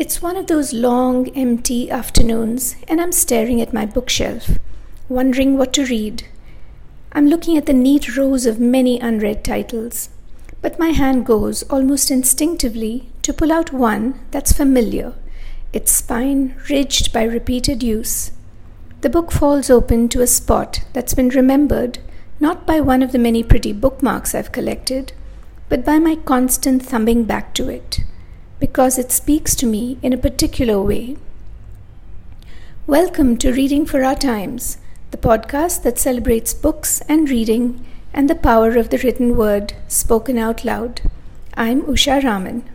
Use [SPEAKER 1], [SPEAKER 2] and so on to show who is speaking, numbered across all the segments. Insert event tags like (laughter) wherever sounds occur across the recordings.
[SPEAKER 1] It's one of those long, empty afternoons, and I'm staring at my bookshelf, wondering what to read. I'm looking at the neat rows of many unread titles, but my hand goes almost instinctively to pull out one that's familiar, its spine ridged by repeated use. The book falls open to a spot that's been remembered not by one of the many pretty bookmarks I've collected, but by my constant thumbing back to it because it speaks to me in a particular way. Welcome to Reading for Our Times, the podcast that celebrates books and reading and the power of the written word spoken out loud. I'm Usha Raman.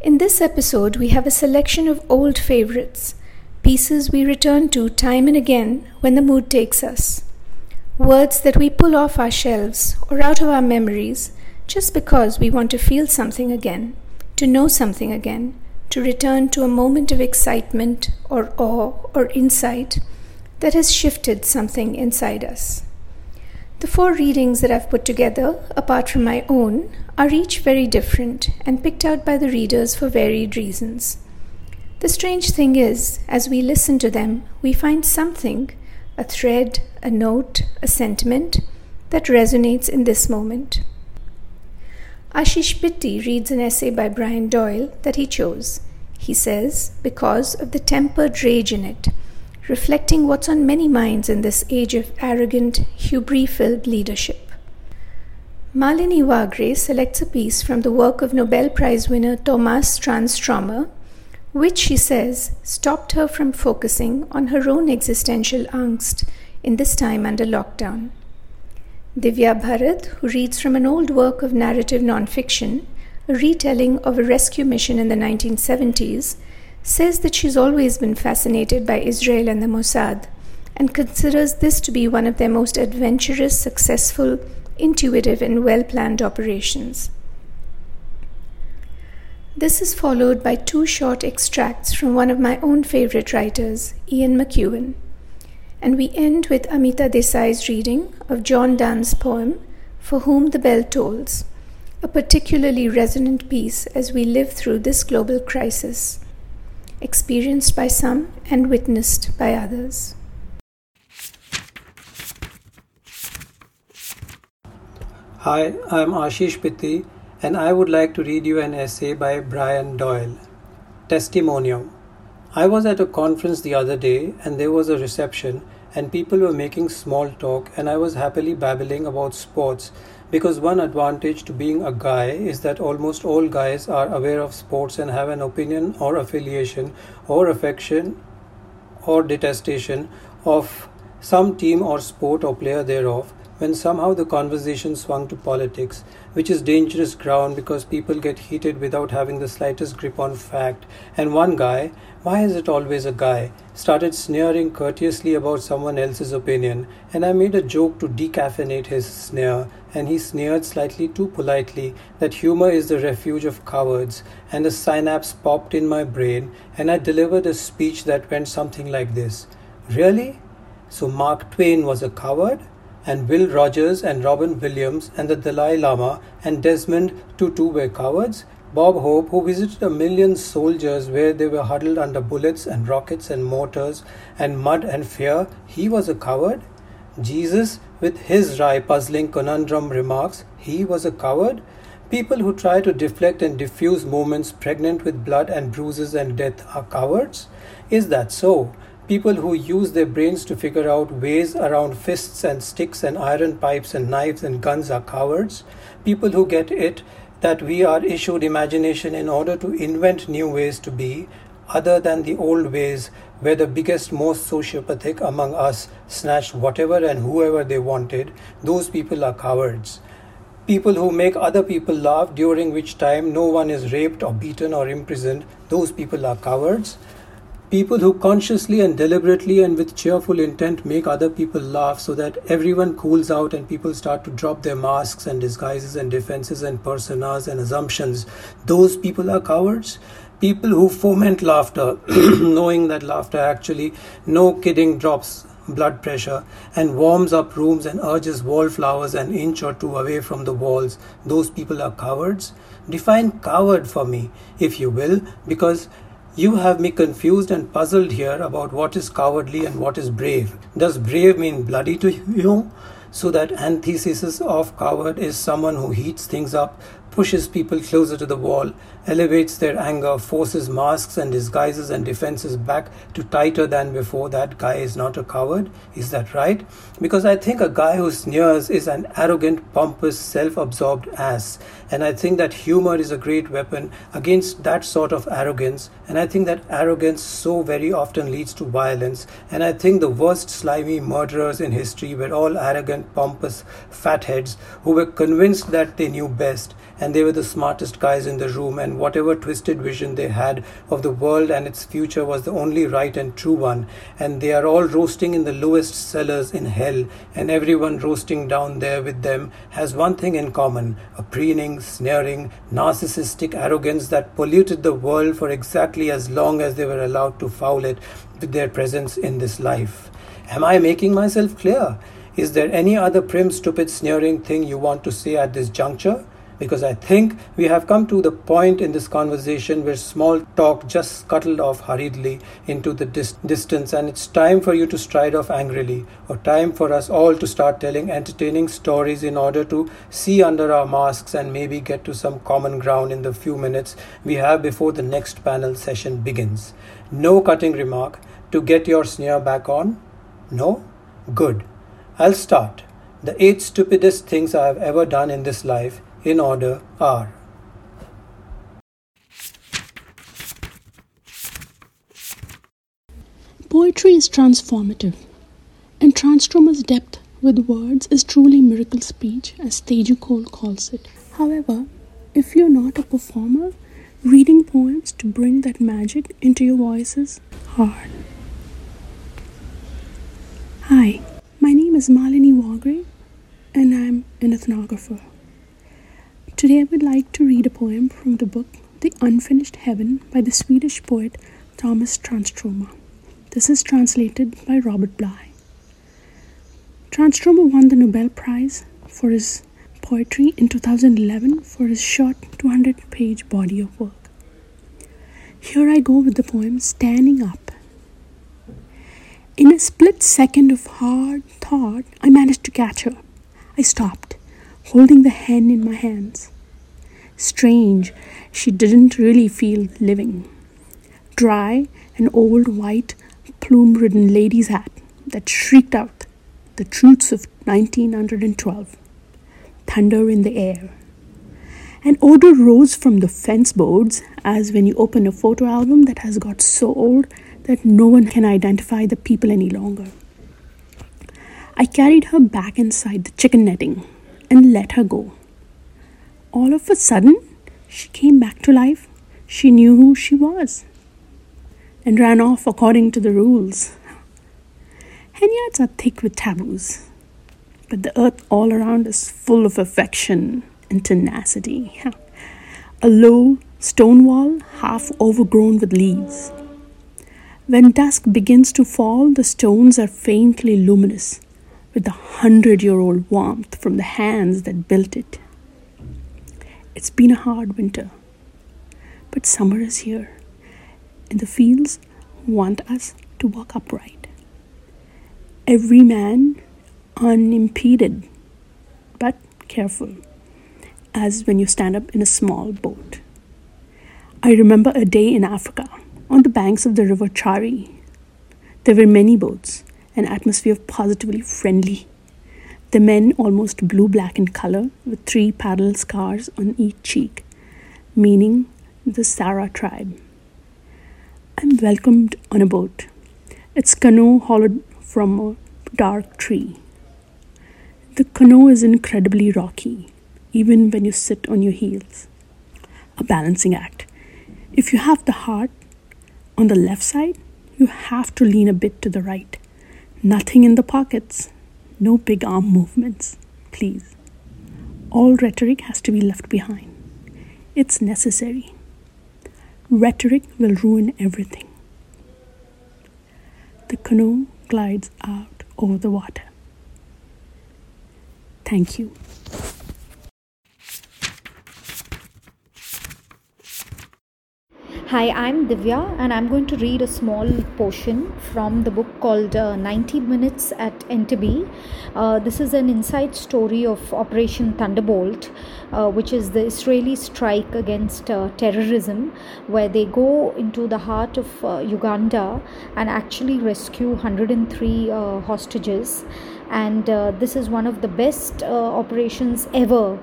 [SPEAKER 1] In this episode, we have a selection of old favorites, pieces we return to time and again when the mood takes us, words that we pull off our shelves or out of our memories just because we want to feel something again to know something again, to return to a moment of excitement or awe or insight that has shifted something inside us. The four readings that I've put together, apart from my own, are each very different and picked out by the readers for varied reasons. The strange thing is, as we listen to them, we find something, a thread, a note, a sentiment, that resonates in this moment. Ashish Pitti reads an essay by Brian Doyle that he chose. He says, because of the tempered rage in it, reflecting what's on many minds in this age of arrogant, hubris filled leadership. Malini Wagre selects a piece from the work of Nobel Prize winner Thomas Tranströmer, which, she says, stopped her from focusing on her own existential angst in this time under lockdown. Divya Bharat, who reads from an old work of narrative nonfiction, a retelling of a rescue mission in the 1970s, says that she's always been fascinated by Israel and the Mossad and considers this to be one of their most adventurous, successful, intuitive, and well planned operations. This is followed by two short extracts from one of my own favorite writers, Ian McEwan. And we end with Amita Desai's reading of John Donne's poem, For Whom the Bell Tolls, a particularly resonant piece as we live through this global crisis, experienced by some and witnessed by others.
[SPEAKER 2] Hi, I'm Ashish Pitti, and I would like to read you an essay by Brian Doyle. Testimonium. I was at a conference the other day and there was a reception and people were making small talk and I was happily babbling about sports because one advantage to being a guy is that almost all guys are aware of sports and have an opinion or affiliation or affection or detestation of some team or sport or player thereof when somehow the conversation swung to politics, which is dangerous ground because people get heated without having the slightest grip on fact. And one guy, why is it always a guy, started sneering courteously about someone else's opinion, and I made a joke to decaffeinate his sneer, and he sneered slightly too politely that humor is the refuge of cowards, and a synapse popped in my brain, and I delivered a speech that went something like this Really? So Mark Twain was a coward? and Will Rogers and Robin Williams and the Dalai Lama and Desmond Tutu were cowards. Bob Hope, who visited a million soldiers where they were huddled under bullets and rockets and mortars and mud and fear, he was a coward. Jesus, with his wry, puzzling conundrum remarks, he was a coward. People who try to deflect and diffuse moments pregnant with blood and bruises and death are cowards? Is that so? People who use their brains to figure out ways around fists and sticks and iron pipes and knives and guns are cowards. People who get it that we are issued imagination in order to invent new ways to be, other than the old ways where the biggest, most sociopathic among us snatched whatever and whoever they wanted, those people are cowards. People who make other people laugh during which time no one is raped or beaten or imprisoned, those people are cowards. People who consciously and deliberately and with cheerful intent make other people laugh so that everyone cools out and people start to drop their masks and disguises and defenses and personas and assumptions. Those people are cowards. People who foment laughter, (clears throat) knowing that laughter actually, no kidding drops blood pressure and warms up rooms and urges wallflowers an inch or two away from the walls, those people are cowards? Define coward for me, if you will, because you have me confused and puzzled here about what is cowardly and what is brave. Does brave mean bloody to you? So that antithesis of coward is someone who heats things up, pushes people closer to the wall, elevates their anger, forces masks and disguises and defenses back to tighter than before. That guy is not a coward. Is that right? Because I think a guy who sneers is an arrogant, pompous, self absorbed ass. And I think that humor is a great weapon against that sort of arrogance. And I think that arrogance so very often leads to violence. And I think the worst slimy murderers in history were all arrogant, pompous fatheads who were convinced that they knew best and they were the smartest guys in the room and whatever twisted vision they had of the world and its future was the only right and true one. And they are all roasting in the lowest cellars in hell and everyone roasting down there with them has one thing in common a preening sneering narcissistic arrogance that polluted the world for exactly as long as they were allowed to foul it with their presence in this life. Am i making myself clear? Is there any other prim, stupid, sneering thing you want to say at this juncture? Because I think we have come to the point in this conversation where small talk just scuttled off hurriedly into the dis- distance, and it's time for you to stride off angrily, or time for us all to start telling entertaining stories in order to see under our masks and maybe get to some common ground in the few minutes we have before the next panel session begins. No cutting remark to get your sneer back on? No? Good. I'll start. The eight stupidest things I have ever done in this life in order are
[SPEAKER 3] Poetry is transformative, and Transtromer's depth with words is truly miracle speech, as Teju Cole calls it. However, if you're not a performer, reading poems to bring that magic into your voice is hard. Hi, my name is Malini Wagre, and I'm an ethnographer. Today I would like to read a poem from the book The Unfinished Heaven by the Swedish poet Thomas Transtromer. This is translated by Robert Bly. Transtromer won the Nobel Prize for his poetry in 2011 for his short 200 page body of work. Here I go with the poem Standing Up. In a split second of hard thought, I managed to catch her. I stopped holding the hen in my hands. Strange, she didn't really feel living. Dry, an old white, plume ridden lady's hat that shrieked out the truths of 1912. Thunder in the air. An odor rose from the fence boards as when you open a photo album that has got so old that no one can identify the people any longer. I carried her back inside the chicken netting and let her go. All of a sudden, she came back to life. She knew who she was and ran off according to the rules. Henyards are thick with taboos, but the earth all around is full of affection and tenacity. (laughs) A low stone wall, half overgrown with leaves. When dusk begins to fall, the stones are faintly luminous with the hundred year old warmth from the hands that built it. It's been a hard winter, but summer is here, and the fields want us to walk upright. Every man unimpeded, but careful, as when you stand up in a small boat. I remember a day in Africa on the banks of the river Chari. There were many boats an atmosphere of positively friendly. The men almost blue black in color, with three parallel scars on each cheek, meaning the Sara tribe. I'm welcomed on a boat. Its canoe hollowed from a dark tree. The canoe is incredibly rocky, even when you sit on your heels. A balancing act. If you have the heart on the left side, you have to lean a bit to the right. Nothing in the pockets. No big arm movements, please. All rhetoric has to be left behind. It's necessary. Rhetoric will ruin everything. The canoe glides out over the water. Thank you.
[SPEAKER 4] Hi, I'm Divya, and I'm going to read a small portion from the book called uh, 90 Minutes at Entebbe. Uh, this is an inside story of Operation Thunderbolt, uh, which is the Israeli strike against uh, terrorism, where they go into the heart of uh, Uganda and actually rescue 103 uh, hostages. And this is one of the best operations ever.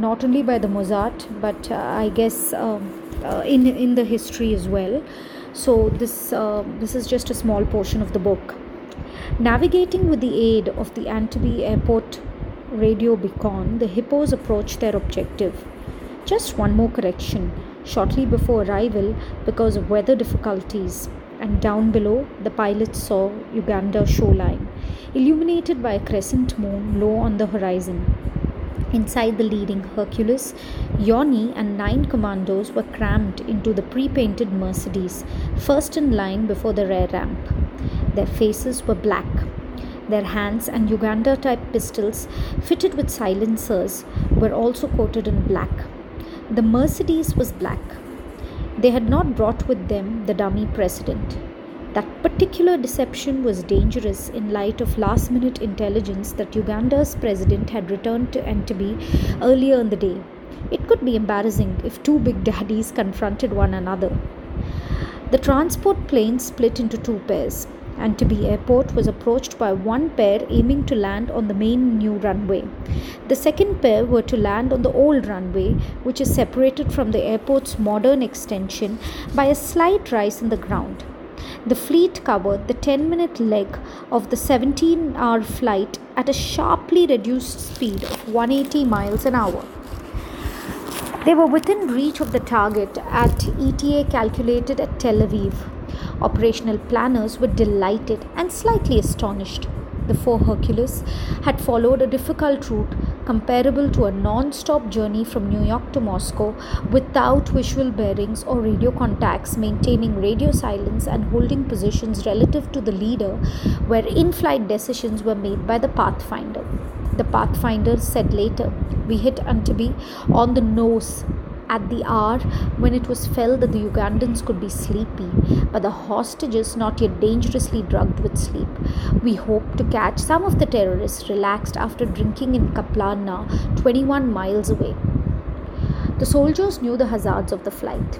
[SPEAKER 4] not only by the Mossad, but I guess um, uh, in in the history as well. So this uh, this is just a small portion of the book. Navigating with the aid of the Entebbe airport radio beacon the hippos approached their objective. Just one more correction. Shortly before arrival because of weather difficulties and down below the pilots saw Uganda shoreline illuminated by a crescent moon low on the horizon Inside the leading Hercules, Yoni and nine commandos were crammed into the pre painted Mercedes, first in line before the rear ramp. Their faces were black. Their hands and Uganda type pistols, fitted with silencers, were also coated in black. The Mercedes was black. They had not brought with them the dummy president. That particular deception was dangerous in light of last minute intelligence that Uganda's president had returned to Entebbe earlier in the day. It could be embarrassing if two big daddies confronted one another. The transport plane split into two pairs. Entebbe Airport was approached by one pair aiming to land on the main new runway. The second pair were to land on the old runway, which is separated from the airport's modern extension by a slight rise in the ground. The fleet covered the 10 minute leg of the 17 hour flight at a sharply reduced speed of 180 miles an hour. They were within reach of the target at ETA calculated at Tel Aviv. Operational planners were delighted and slightly astonished the four Hercules, had followed a difficult route comparable to a non stop journey from New York to Moscow without visual bearings or radio contacts, maintaining radio silence and holding positions relative to the leader, where in flight decisions were made by the Pathfinder. The Pathfinder said later, We hit Entebbe on the nose at the hour when it was felt that the Ugandans could be sleepy, but the hostages not yet dangerously drugged with sleep. We hope to catch some of the terrorists relaxed after drinking in Kampala, 21 miles away. The soldiers knew the hazards of the flight.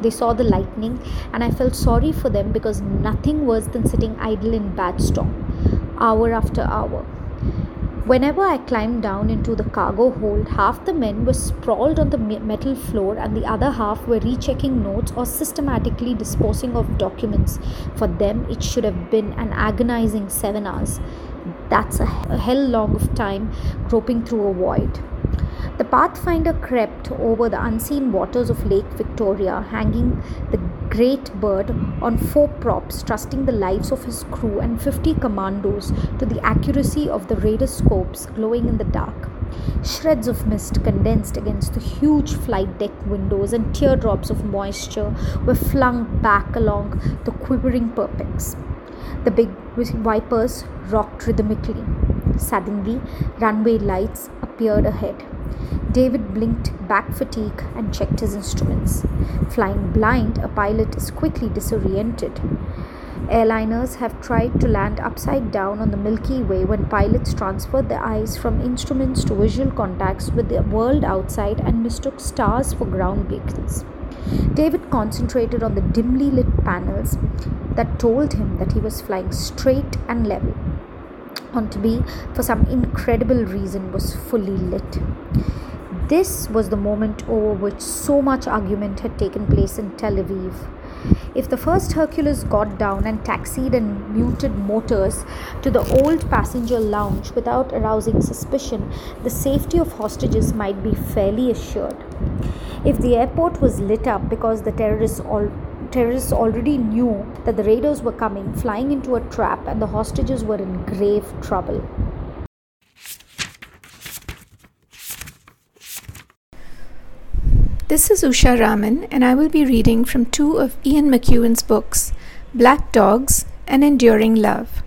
[SPEAKER 4] They saw the lightning, and I felt sorry for them because nothing worse than sitting idle in bad storm, hour after hour. Whenever I climbed down into the cargo hold, half the men were sprawled on the metal floor and the other half were rechecking notes or systematically disposing of documents. For them, it should have been an agonizing seven hours. That's a hell long of time groping through a void. The Pathfinder crept over the unseen waters of Lake Victoria, hanging the great bird on four props, trusting the lives of his crew and 50 commandos to the accuracy of the radar scopes glowing in the dark. Shreds of mist condensed against the huge flight deck windows, and teardrops of moisture were flung back along the quivering perspex. The big wipers rocked rhythmically. Suddenly, runway lights appeared ahead. David blinked back fatigue and checked his instruments. Flying blind, a pilot is quickly disoriented. Airliners have tried to land upside down on the Milky Way when pilots transferred their eyes from instruments to visual contacts with the world outside and mistook stars for ground vehicles. David concentrated on the dimly lit panels that told him that he was flying straight and level. Entebbe, for some incredible reason, was fully lit. This was the moment over which so much argument had taken place in Tel Aviv. If the first Hercules got down and taxied and muted motors to the old passenger lounge without arousing suspicion, the safety of hostages might be fairly assured. If the airport was lit up because the terrorists all terrorists already knew that the raiders were coming, flying into a trap, and the hostages were in grave trouble.
[SPEAKER 1] This is Usha Raman, and I will be reading from two of Ian McEwan's books, Black Dogs and Enduring Love.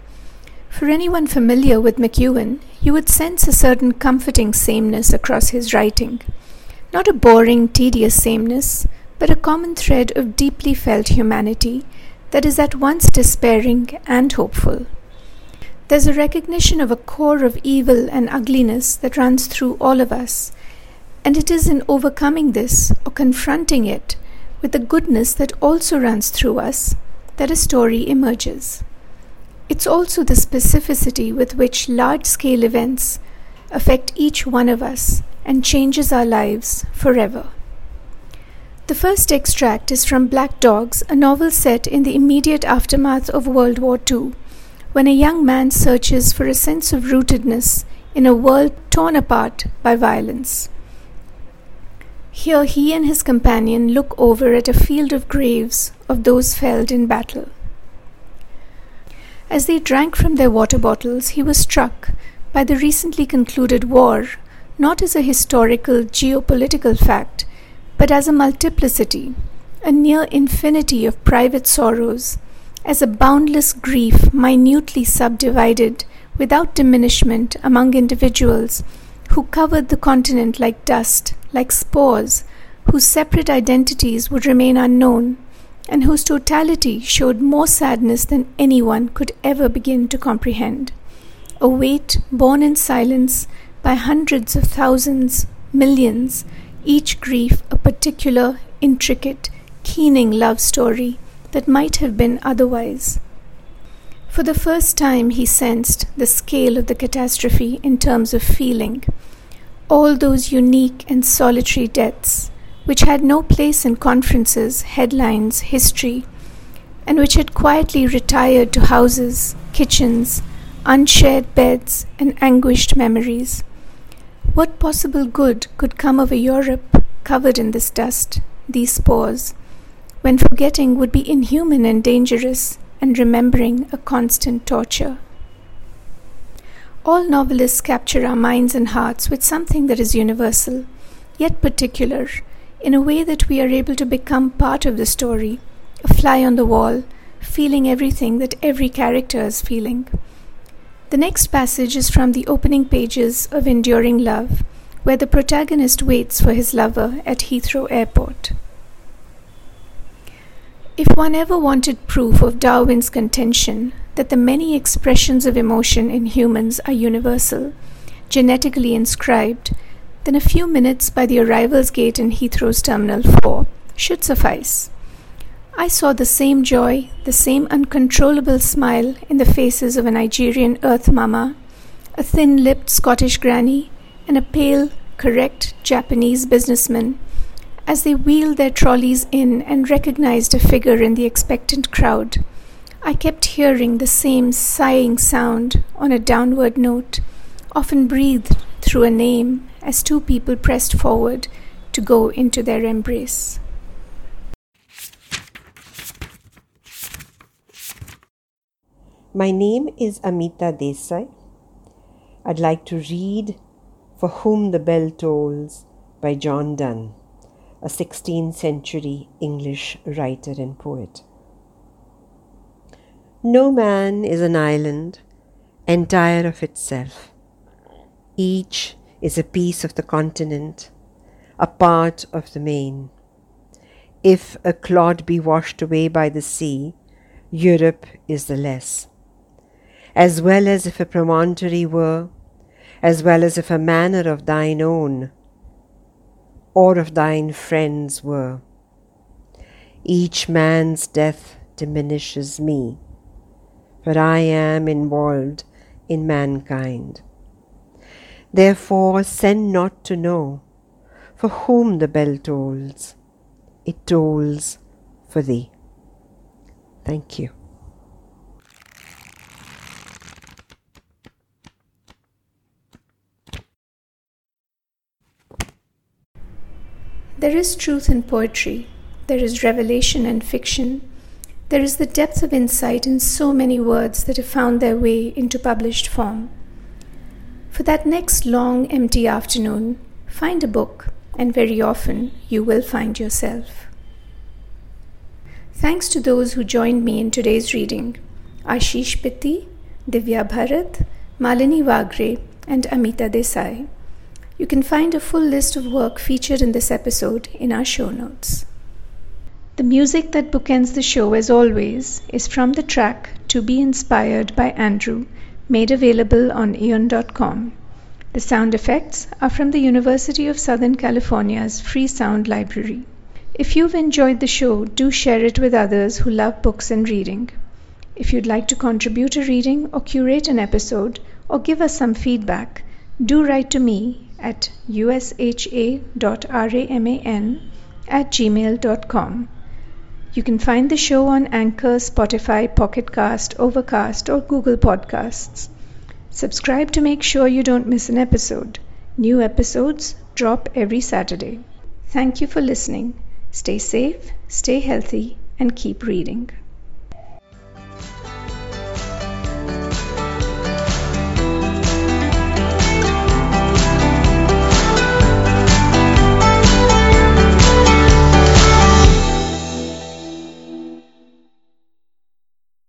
[SPEAKER 1] For anyone familiar with McEwan, you would sense a certain comforting sameness across his writing. Not a boring, tedious sameness, but a common thread of deeply felt humanity that is at once despairing and hopeful. There's a recognition of a core of evil and ugliness that runs through all of us, and it is in overcoming this or confronting it with the goodness that also runs through us that a story emerges. It's also the specificity with which large scale events affect each one of us and changes our lives forever. The first extract is from Black Dogs, a novel set in the immediate aftermath of World War II, when a young man searches for a sense of rootedness in a world torn apart by violence. Here he and his companion look over at a field of graves of those felled in battle. As they drank from their water bottles, he was struck by the recently concluded war not as a historical geopolitical fact, but as a multiplicity, a near infinity of private sorrows, as a boundless grief minutely subdivided without diminishment among individuals who covered the continent like dust, like spores, whose separate identities would remain unknown and whose totality showed more sadness than anyone could ever begin to comprehend. A weight borne in silence by hundreds of thousands, millions, each grief a particular, intricate, keening love story that might have been otherwise. For the first time, he sensed the scale of the catastrophe in terms of feeling. All those unique and solitary deaths, which had no place in conferences, headlines, history, and which had quietly retired to houses, kitchens, unshared beds, and anguished memories. What possible good could come of a Europe covered in this dust, these spores, when forgetting would be inhuman and dangerous, and remembering a constant torture? All novelists capture our minds and hearts with something that is universal, yet particular, in a way that we are able to become part of the story, a fly on the wall, feeling everything that every character is feeling. The next passage is from the opening pages of Enduring Love, where the protagonist waits for his lover at Heathrow Airport. If one ever wanted proof of Darwin's contention that the many expressions of emotion in humans are universal, genetically inscribed, then a few minutes by the arrivals gate in Heathrow's Terminal 4 should suffice. I saw the same joy, the same uncontrollable smile in the faces of a Nigerian earth mama, a thin lipped Scottish granny, and a pale, correct Japanese businessman as they wheeled their trolleys in and recognized a figure in the expectant crowd. I kept hearing the same sighing sound on a downward note, often breathed through a name as two people pressed forward to go into their embrace.
[SPEAKER 5] My name is Amita Desai. I'd like to read For Whom the Bell Tolls by John Donne, a 16th century English writer and poet. No man is an island entire of itself. Each is a piece of the continent, a part of the main. If a clod be washed away by the sea, Europe is the less as well as if a promontory were, as well as if a manor of thine own, or of thine friends were. Each man's death diminishes me, for I am involved in mankind. Therefore, send not to know for whom the bell tolls, it tolls for thee. Thank you.
[SPEAKER 1] There is truth in poetry, there is revelation in fiction, there is the depth of insight in so many words that have found their way into published form. For that next long, empty afternoon, find a book, and very often you will find yourself. Thanks to those who joined me in today's reading Ashish Pitti, Divya Bharat, Malini Wagre, and Amita Desai. You can find a full list of work featured in this episode in our show notes. The music that bookends the show, as always, is from the track To Be Inspired by Andrew, made available on eon.com. The sound effects are from the University of Southern California's Free Sound Library. If you've enjoyed the show, do share it with others who love books and reading. If you'd like to contribute a reading or curate an episode or give us some feedback, do write to me at usha.raman at gmail.com. You can find the show on Anchor, Spotify, Pocket Cast, Overcast, or Google Podcasts. Subscribe to make sure you don't miss an episode. New episodes drop every Saturday. Thank you for listening. Stay safe, stay healthy, and keep reading.